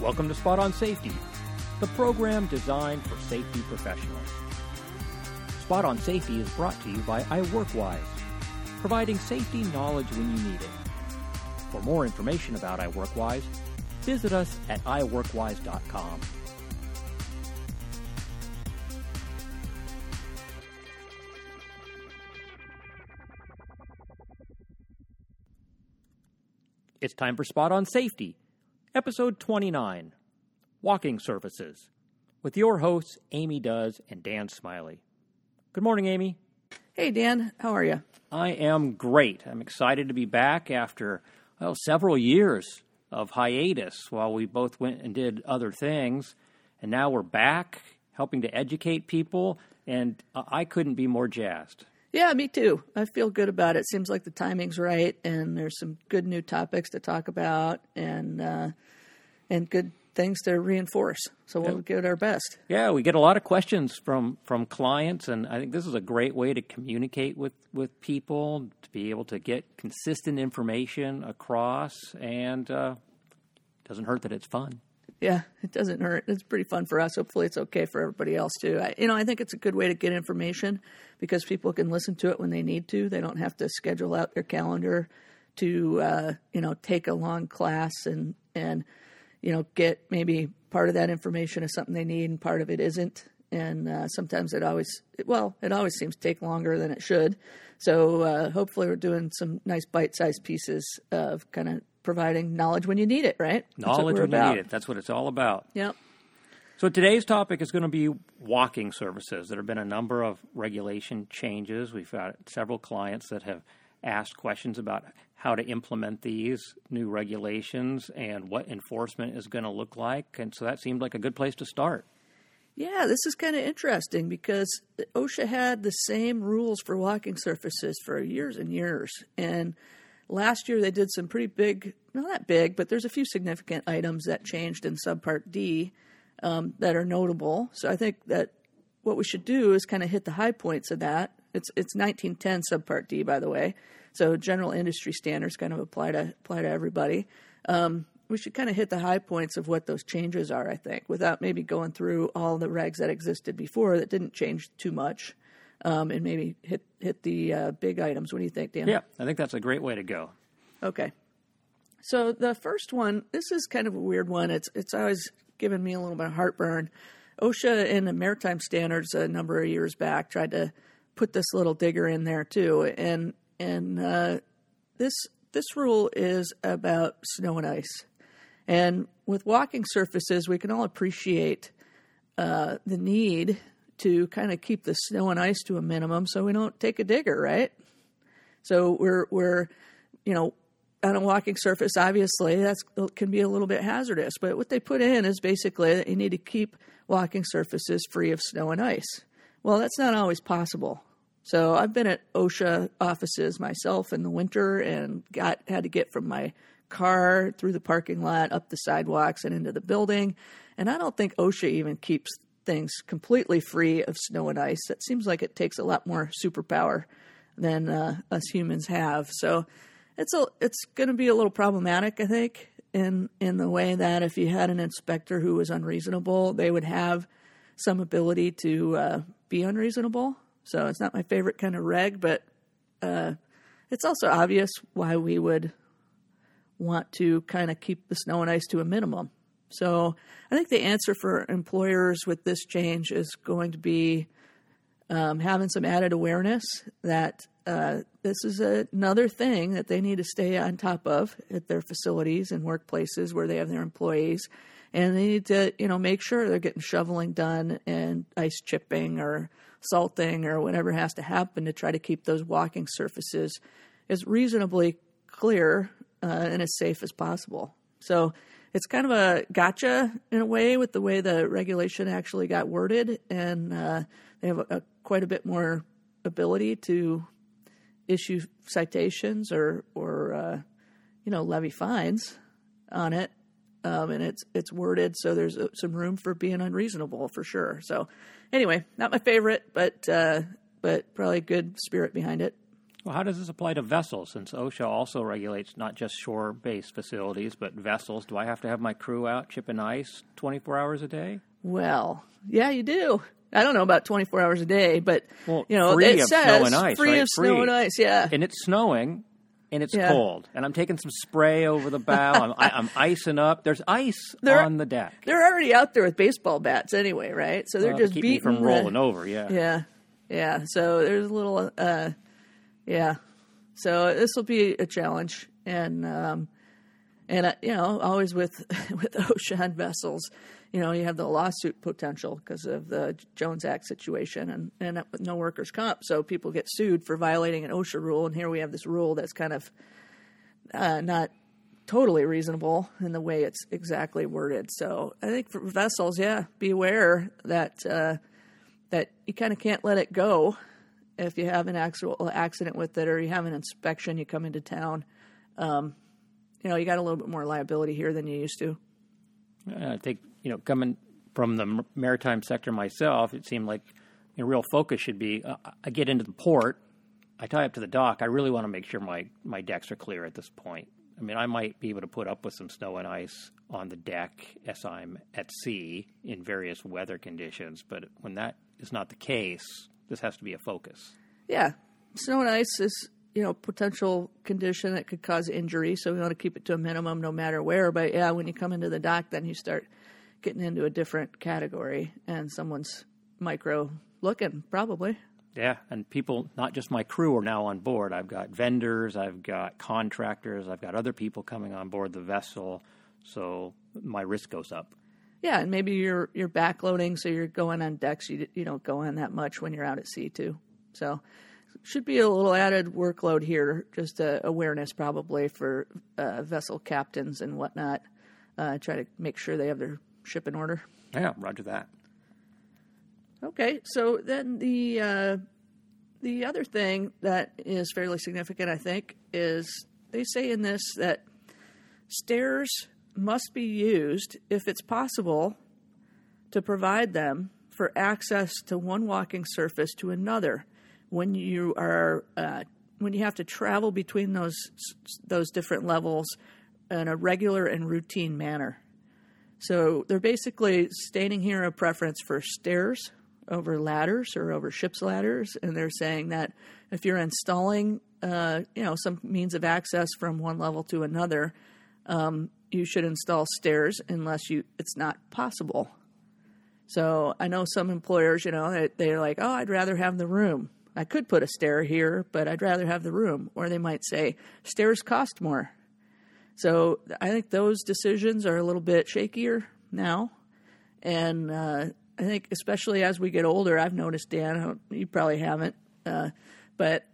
Welcome to Spot on Safety, the program designed for safety professionals. Spot on Safety is brought to you by iWorkWise, providing safety knowledge when you need it. For more information about iWorkWise, visit us at iWorkWise.com. It's time for Spot on Safety, episode 29 Walking Surfaces, with your hosts, Amy Does and Dan Smiley. Good morning, Amy. Hey, Dan. How are you? I am great. I'm excited to be back after well, several years of hiatus while we both went and did other things. And now we're back helping to educate people, and I couldn't be more jazzed. Yeah, me too. I feel good about it. Seems like the timing's right, and there's some good new topics to talk about, and uh, and good things to reinforce. So we'll give it our best. Yeah, we get a lot of questions from from clients, and I think this is a great way to communicate with with people to be able to get consistent information across, and uh, doesn't hurt that it's fun. Yeah, it doesn't hurt. It's pretty fun for us. Hopefully, it's okay for everybody else too. I, you know, I think it's a good way to get information because people can listen to it when they need to. They don't have to schedule out their calendar to, uh, you know, take a long class and and you know get maybe part of that information is something they need and part of it isn't. And uh, sometimes it always, well, it always seems to take longer than it should. So uh, hopefully, we're doing some nice bite-sized pieces of kind of providing knowledge when you need it, right? Knowledge when about. you need it. That's what it's all about. Yep. So today's topic is going to be walking surfaces. There have been a number of regulation changes. We've got several clients that have asked questions about how to implement these new regulations and what enforcement is going to look like. And so that seemed like a good place to start. Yeah, this is kind of interesting because OSHA had the same rules for walking surfaces for years and years. And Last year, they did some pretty big, not that big, but there's a few significant items that changed in Subpart D um, that are notable. So I think that what we should do is kind of hit the high points of that. It's it's 1910 Subpart D, by the way. So general industry standards kind of apply to apply to everybody. Um, we should kind of hit the high points of what those changes are. I think, without maybe going through all the regs that existed before that didn't change too much um, and maybe hit hit the uh, big items. What do you think, Dan? Yeah, I think that's a great way to go. Okay. So the first one, this is kind of a weird one. It's it's always given me a little bit of heartburn. OSHA in the maritime standards a number of years back tried to put this little digger in there too, and and uh, this this rule is about snow and ice. And with walking surfaces, we can all appreciate uh, the need to kind of keep the snow and ice to a minimum so we don't take a digger, right? So we're we're you know on a walking surface, obviously that uh, can be a little bit hazardous. But what they put in is basically that you need to keep walking surfaces free of snow and ice. Well, that's not always possible. So I've been at OSHA offices myself in the winter and got had to get from my car through the parking lot up the sidewalks and into the building. And I don't think OSHA even keeps things completely free of snow and ice. That seems like it takes a lot more superpower than uh, us humans have. So it's a it's going to be a little problematic, I think, in in the way that if you had an inspector who was unreasonable, they would have some ability to uh, be unreasonable. So it's not my favorite kind of reg, but uh, it's also obvious why we would want to kind of keep the snow and ice to a minimum. So I think the answer for employers with this change is going to be um, having some added awareness that uh, this is a, another thing that they need to stay on top of at their facilities and workplaces where they have their employees, and they need to you know make sure they're getting shoveling done and ice chipping or salting or whatever has to happen to try to keep those walking surfaces as reasonably clear uh, and as safe as possible. So it's kind of a gotcha in a way with the way the regulation actually got worded, and uh, they have a, a, quite a bit more ability to issue citations or or uh, you know levy fines on it, um, and it's it's worded so there's uh, some room for being unreasonable for sure. So anyway, not my favorite, but uh, but probably good spirit behind it. Well, how does this apply to vessels? Since OSHA also regulates not just shore based facilities, but vessels, do I have to have my crew out chipping ice 24 hours a day? Well, yeah, you do. I don't know about 24 hours a day, but Well, you know, free it of says snow and ice, free right? of snow and ice. Yeah, And it's snowing and it's Yeah. cold. And I'm taking some spray over the bow. I'm, I, I'm icing up. There's ice There- on the deck. they're already out there with baseball bats anyway, right? So they're Well, just keep beating from the- rolling over, yeah. Yeah, yeah. So there's a little, uh, yeah. So this will be a challenge, and um, and uh, you know, always with with ocean vessels, you know, you have the lawsuit potential because of the Jones Act situation, and and no workers' comp, so people get sued for violating an OSHA rule, and here we have this rule that's kind of uh, not totally reasonable in the way it's exactly worded. So I think for vessels, yeah, be aware that uh, that you kind of can't let it go if you have an actual accident with it or you have an inspection, you come into town. Um, you know, you got a little bit more liability here than you used to. I think you know, coming from the maritime sector myself, it seemed like a real focus should be: uh, I get into the port, I tie up to the dock. I really want to make sure my my decks are clear at this point. I mean, I might be able to put up with some snow and ice on the deck as I'm at sea in various weather conditions, but when that is not the case, this has to be a focus. Yeah, snow and ice is you know potential condition that could cause injury, so we want to keep it to a minimum no matter where. But yeah, when you come into the dock, then you start getting into a different category, and someone's micro looking probably. Yeah, and people, not just my crew, are now on board. I've got vendors, I've got contractors, I've got other people coming on board the vessel, so my risk goes up. Yeah, and maybe you're you're backloading, so you're going on decks. You you don't go on that much when you're out at sea too. So should be a little added workload here, just uh, awareness probably for uh, vessel captains and whatnot. Uh, try to make sure they have their ship in order. Yeah, roger that. Okay, so then the uh, the other thing that is fairly significant, I think, is they say in this that stairs must be used if it's possible to provide them for access to one walking surface to another when you are uh, when you have to travel between those those different levels in a regular and routine manner. So they're basically stating here a preference for stairs over ladders or over ship's ladders, and they're saying that if you're installing, uh, you know, some means of access from one level to another, um, you should install stairs unless you it's not possible. So I know some employers, you know, they, they're like, oh, I'd rather have the room. I could put a stair here, but I'd rather have the room. Or they might say stairs cost more. So I think those decisions are a little bit shakier now, and uh, I think especially as we get older, I've noticed Dan, you probably haven't, uh, but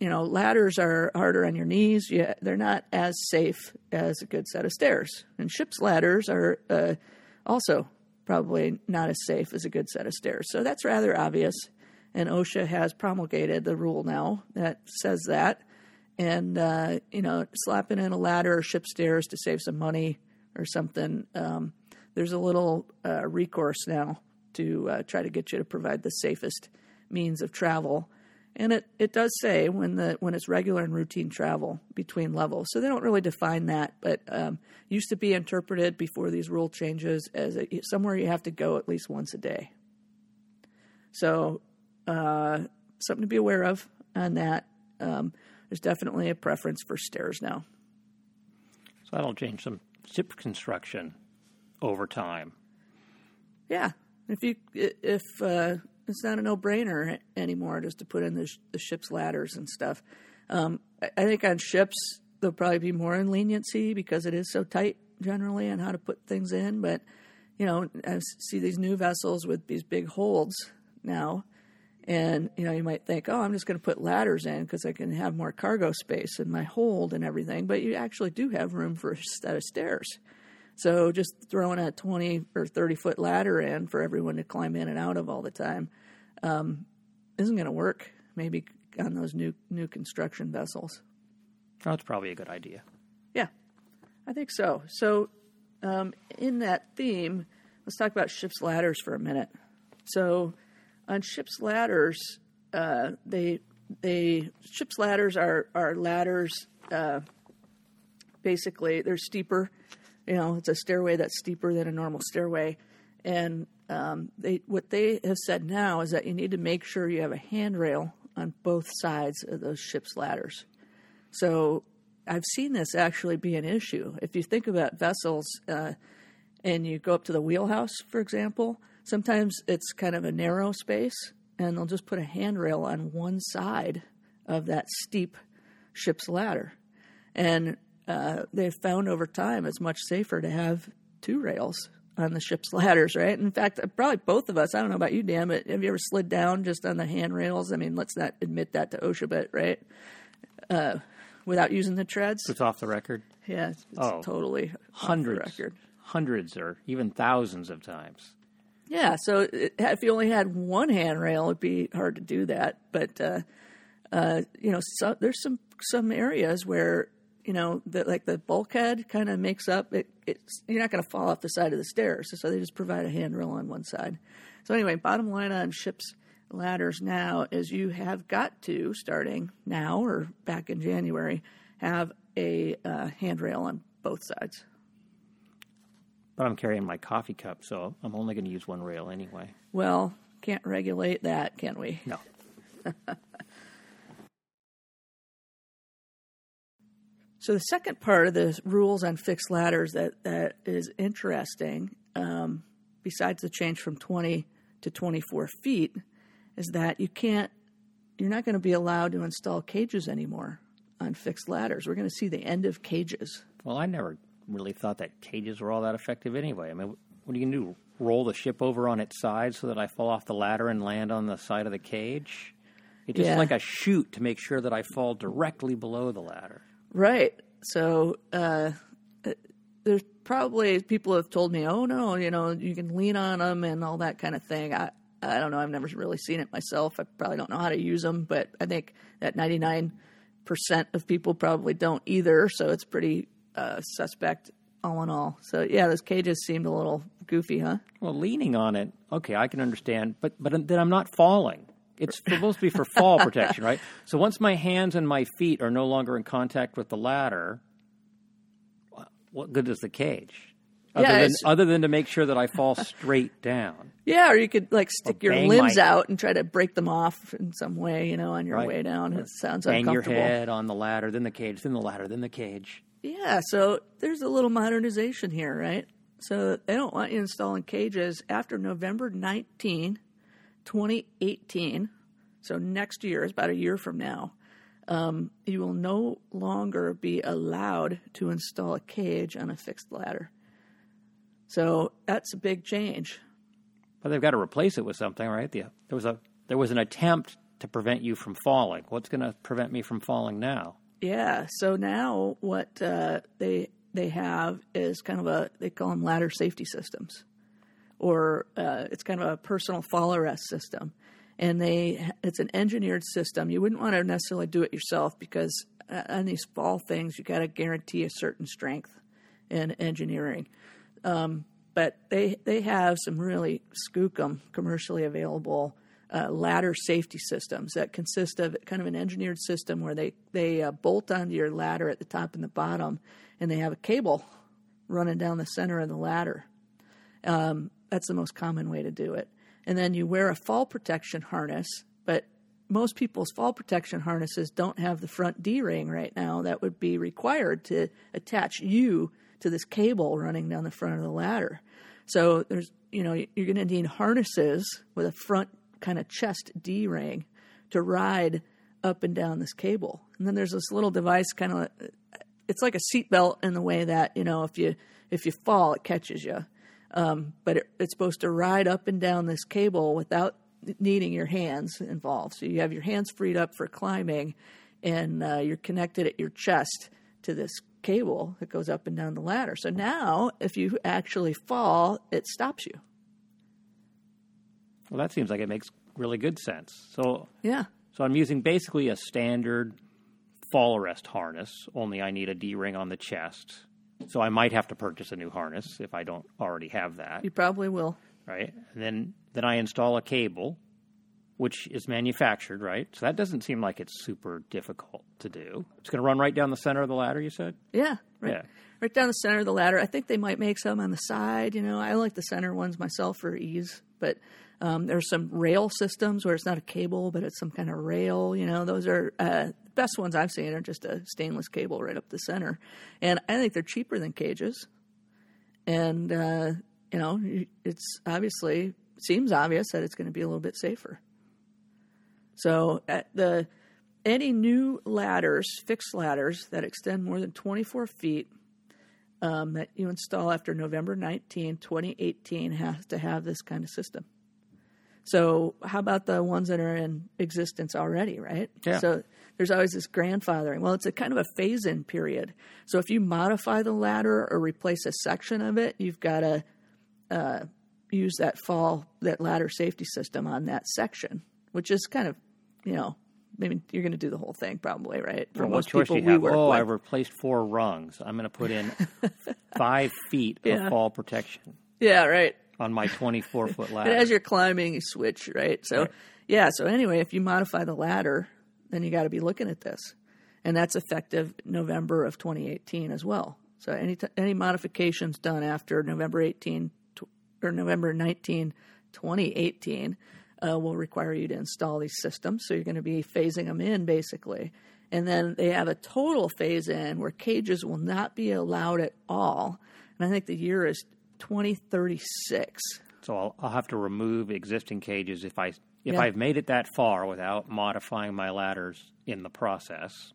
you know ladders are harder on your knees. They're not as safe as a good set of stairs, and ship's ladders are uh, also probably not as safe as a good set of stairs. So that's rather obvious, and OSHA has promulgated the rule now that says that and uh, you know slapping in a ladder or ship stairs to save some money or something. Um, there's a little uh, recourse now to uh, try to get you to provide the safest means of travel, and it, it does say when the when it's regular and routine travel between levels. So they don't really define that, but um, used to be interpreted before these rule changes as a, somewhere you have to go at least once a day. So uh, something to be aware of on that. Um, there's definitely a preference for stairs now. So that'll change some ship construction over time. Yeah, if you if uh, it's not a no brainer anymore just to put in the, sh- the ship's ladders and stuff. Um, I, I think on ships there'll probably be more in leniency because it is so tight generally on how to put things in. But you know, I see these new vessels with these big holds now, and you know, you might think, oh, I'm just going to put ladders in because I can have more cargo space in my hold and everything. But you actually do have room for a set of stairs. So just throwing a 20 or 30 foot ladder in for everyone to climb in and out of all the time um, isn't going to work. Maybe on those new new construction vessels. That's probably a good idea. Yeah, I think so. So um, in that theme, let's talk about ship's ladders for a minute. So on ship's ladders, uh, they they ship's ladders are are ladders. Uh, basically, they're steeper. You know, it's a stairway that's steeper than a normal stairway, and um, they what they have said now is that you need to make sure you have a handrail on both sides of those ship's ladders. So I've seen this actually be an issue. If you think about vessels uh, and you go up to the wheelhouse, for example, sometimes it's kind of a narrow space, and they'll just put a handrail on one side of that steep ship's ladder. And uh, they've found over time it's much safer to have two rails on the ship's ladders, right? In fact, probably both of us. I don't know about you, Dan, but have you ever slid down just on the handrails? I mean, let's not admit that to OSHA, but right, uh, without using the treads. It's off the record. Yeah, it's Oh. totally Hundreds, Off the record. hundreds, or even thousands of times. Yeah, so it, if you only had one handrail, it'd be hard to do that. But uh, uh, you know, so, there's some some areas where you know, the, like the bulkhead kind of makes up. It, it's you're not going to fall off the side of the stairs, so they just provide a handrail on one side. So anyway, bottom line on ships ladders now is you have got to starting now or back in January have a uh, handrail on both sides. But I'm carrying my coffee cup, so I'm only going to use one rail anyway. Well, can't regulate that, can we? No. So the second part of the rules on fixed ladders that, that is interesting, um, besides the change from 20 to 24 feet, is that you can't, you're not going to be allowed to install cages anymore on fixed ladders. We're going to see the end of cages. Well, I never really thought that cages were all that effective anyway. I mean, what are you going to do? Roll the ship over on its side so that I fall off the ladder and land on the side of the cage? It's just Yeah. like a chute to make sure that I fall directly below the ladder. Right. So uh, uh, there's probably people have told me, oh no, you know, you can lean on them and all that kind of thing. I I don't know. I've never really seen it myself. I probably don't know how to use them, but I think that 99 percent of people probably don't either. So it's pretty uh, suspect all in all. So yeah, those cages seemed a little goofy, huh? Well, leaning on it, okay, I can understand, but but then I'm not falling. It's supposed to be for fall protection, right? So once my hands and my feet are no longer in contact with the ladder, what good is the cage? Other, Yeah, than, other than to make sure that I fall straight down. Yeah, or you could like stick your limbs out and try to break them off in some way, you know, on your Right. way down. It sounds Bang your uncomfortable. head on the ladder, then the cage, then the ladder, then the cage. Yeah, so there's a little modernization here, right? So they don't want you installing cages after November 19, 2018. So next year is about a year from now. Um, you will no longer be allowed to install a cage on a fixed ladder. So that's a big change. But they've got to replace it with something, right? The, there was a there was an attempt to prevent you from falling. What's going to prevent me from falling now? Yeah. So now what uh, they they have is kind of a they call them ladder safety systems, or uh, it's kind of a personal fall arrest system, and they it's an engineered system. You wouldn't want to necessarily do it yourself because uh, on these fall things you got to guarantee a certain strength in engineering. Um, but they they have some really skookum commercially available uh, ladder safety systems that consist of kind of an engineered system where they they uh, bolt onto your ladder at the top and the bottom, and they have a cable running down the center of the ladder. Um, that's the most common way to do it. And then you wear a fall protection harness, but most people's fall protection harnesses don't have the front D ring right now that would be required to attach you to this cable running down the front of the ladder. So there's, you know, you're going to need harnesses with a front kind of chest D ring to ride up and down this cable. And then there's this little device kind of it's like a seatbelt in the way that, you know, if you if you fall it catches you. Um, but it, it's supposed to ride up and down this cable without needing your hands involved. So you have your hands freed up for climbing, and uh, you're connected at your chest to this cable that goes up and down the ladder. So now, if you actually fall, it stops you. Well, that seems like it makes really good sense. So, Yeah. so I'm using basically a standard fall arrest harness. Only I need a D ring on the chest. So I might have to purchase a new harness if I don't already have that, You probably will. right? And then then I install a cable, which is manufactured, right? So that doesn't seem like it's super difficult to do. It's going to run right down the center of the ladder, you said? Yeah, right. Yeah. Right down the center of the ladder. I think they might make some on the side. You know, I like the center ones myself for ease, but um, there's some rail systems where it's not a cable, but it's some kind of rail. You know, those are uh, the best ones I've seen are just a stainless cable right up the center, and I think they're cheaper than cages. And uh, you know, it's obviously seems obvious that it's going to be a little bit safer. So at the any new ladders, fixed ladders that extend more than 24 feet um, that you install after November 19, 2018, has to have this kind of system. So, how about the ones that are in existence already, right? Yeah. So, there's always this grandfathering. Well, it's a kind of a phase in period. So, if you modify the ladder or replace a section of it, you've got to uh, use that fall, that ladder safety system on that section, which is kind of, you know, maybe you're going to do the whole thing probably, right? For Well, most what choice do people you we have? work Oh, with. I replaced four rungs. I'm going to put in five feet Yeah. of fall protection yeah, right. On my 24 foot ladder. But as you're climbing, you switch, right? So, Right. yeah. So anyway, if you modify the ladder, then you got to be looking at this, and that's effective November of 2018 as well. So any t- any modifications done after November 18 tw- or November 19, 2018, uh, will require you to install these systems. So you're going to be phasing them in basically. And then they have a total phase in where cages will not be allowed at all. And I think the year is 2036. So I'll, I'll have to remove existing cages if I if Yeah. I've made it that far without modifying my ladders in the process.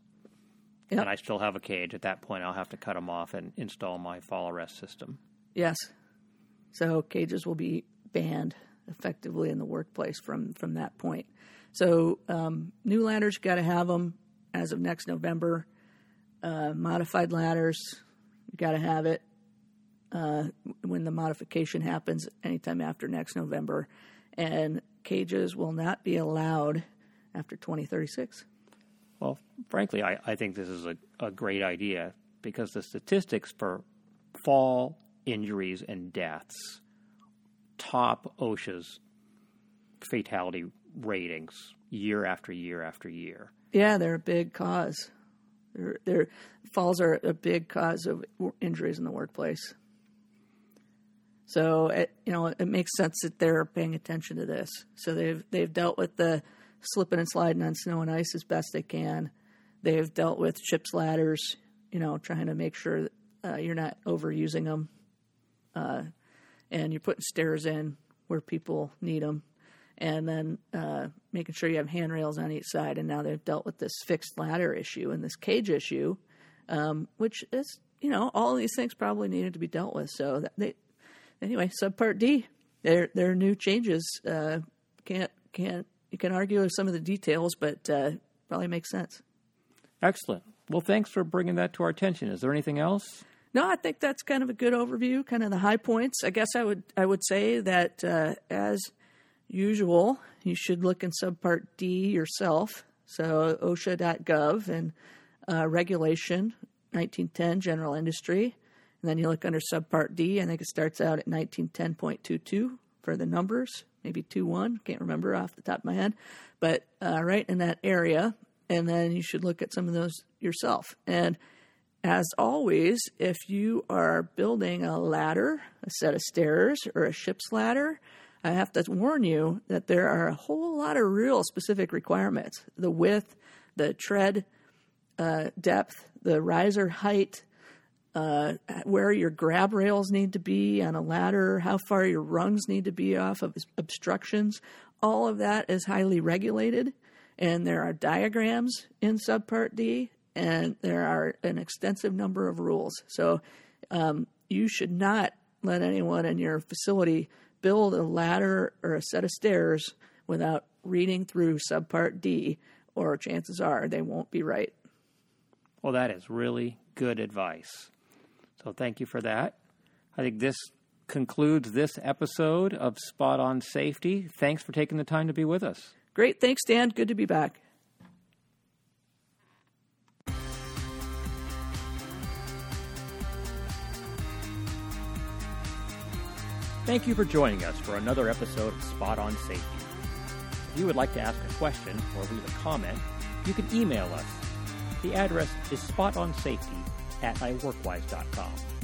Yep. And I still have a cage. At that point, I'll have to cut them off and install my fall arrest system. Yes. So cages will be banned effectively in the workplace from from that point. So um, new ladders, got to have them as of next November. Uh, modified ladders, you got to have it uh, when the modification happens anytime after next November. And cages will not be allowed after 2036. Well, frankly, I, I think this is a, a great idea because the statistics for fall injuries and deaths top OSHA's fatality ratings year after year after year. Yeah, they're a big cause. They're, they're, falls are a big cause of injuries in the workplace. So it, you know it makes sense that they're paying attention to this. So they've they've dealt with the slipping and sliding on snow and ice as best they can. They've dealt with ships ladders, you know, trying to make sure that uh, you're not overusing them, uh, and you're putting stairs in where people need them, and then uh, making sure you have handrails on each side. And now they've dealt with this fixed ladder issue and this cage issue, um, which is you know all these things probably needed to be dealt with. So they anyway, subpart D, There there are new changes uh, can't can't you can argue with some of the details, but uh, probably makes sense. Excellent. Well, thanks for bringing that to our attention. Is there anything else? No, I think that's kind of a good overview, kind of the high points. I guess I would I would say that uh, as usual, you should look in subpart D yourself. So OSHA.gov and uh, regulation 1910 general industry, and then you look under subpart D. I think it starts out at 1910.22 for the numbers, maybe 21. Can't remember off the top of my head, but uh, right in that area. And then you should look at some of those yourself. And as always, if you are building a ladder, a set of stairs, or a ship's ladder, I have to warn you that there are a whole lot of real specific requirements the width, the tread uh, depth, the riser height, uh, where your grab rails need to be on a ladder, how far your rungs need to be off of obstructions. All of that is highly regulated, and there are diagrams in Subpart D, and there are an extensive number of rules. So um, you should not let anyone in your facility build a ladder or a set of stairs without reading through Subpart D, or chances are they won't be right. Well, that is really good advice. So thank you for that. I think this concludes this episode of Spot on Safety. Thanks for taking the time to be with us. Great. Thanks, Dan. Good to be back. Thank you for joining us for another episode of Spot on Safety. If you would like to ask a question or leave a comment, you can email us. The address is spotonsafety at iworkwise.com.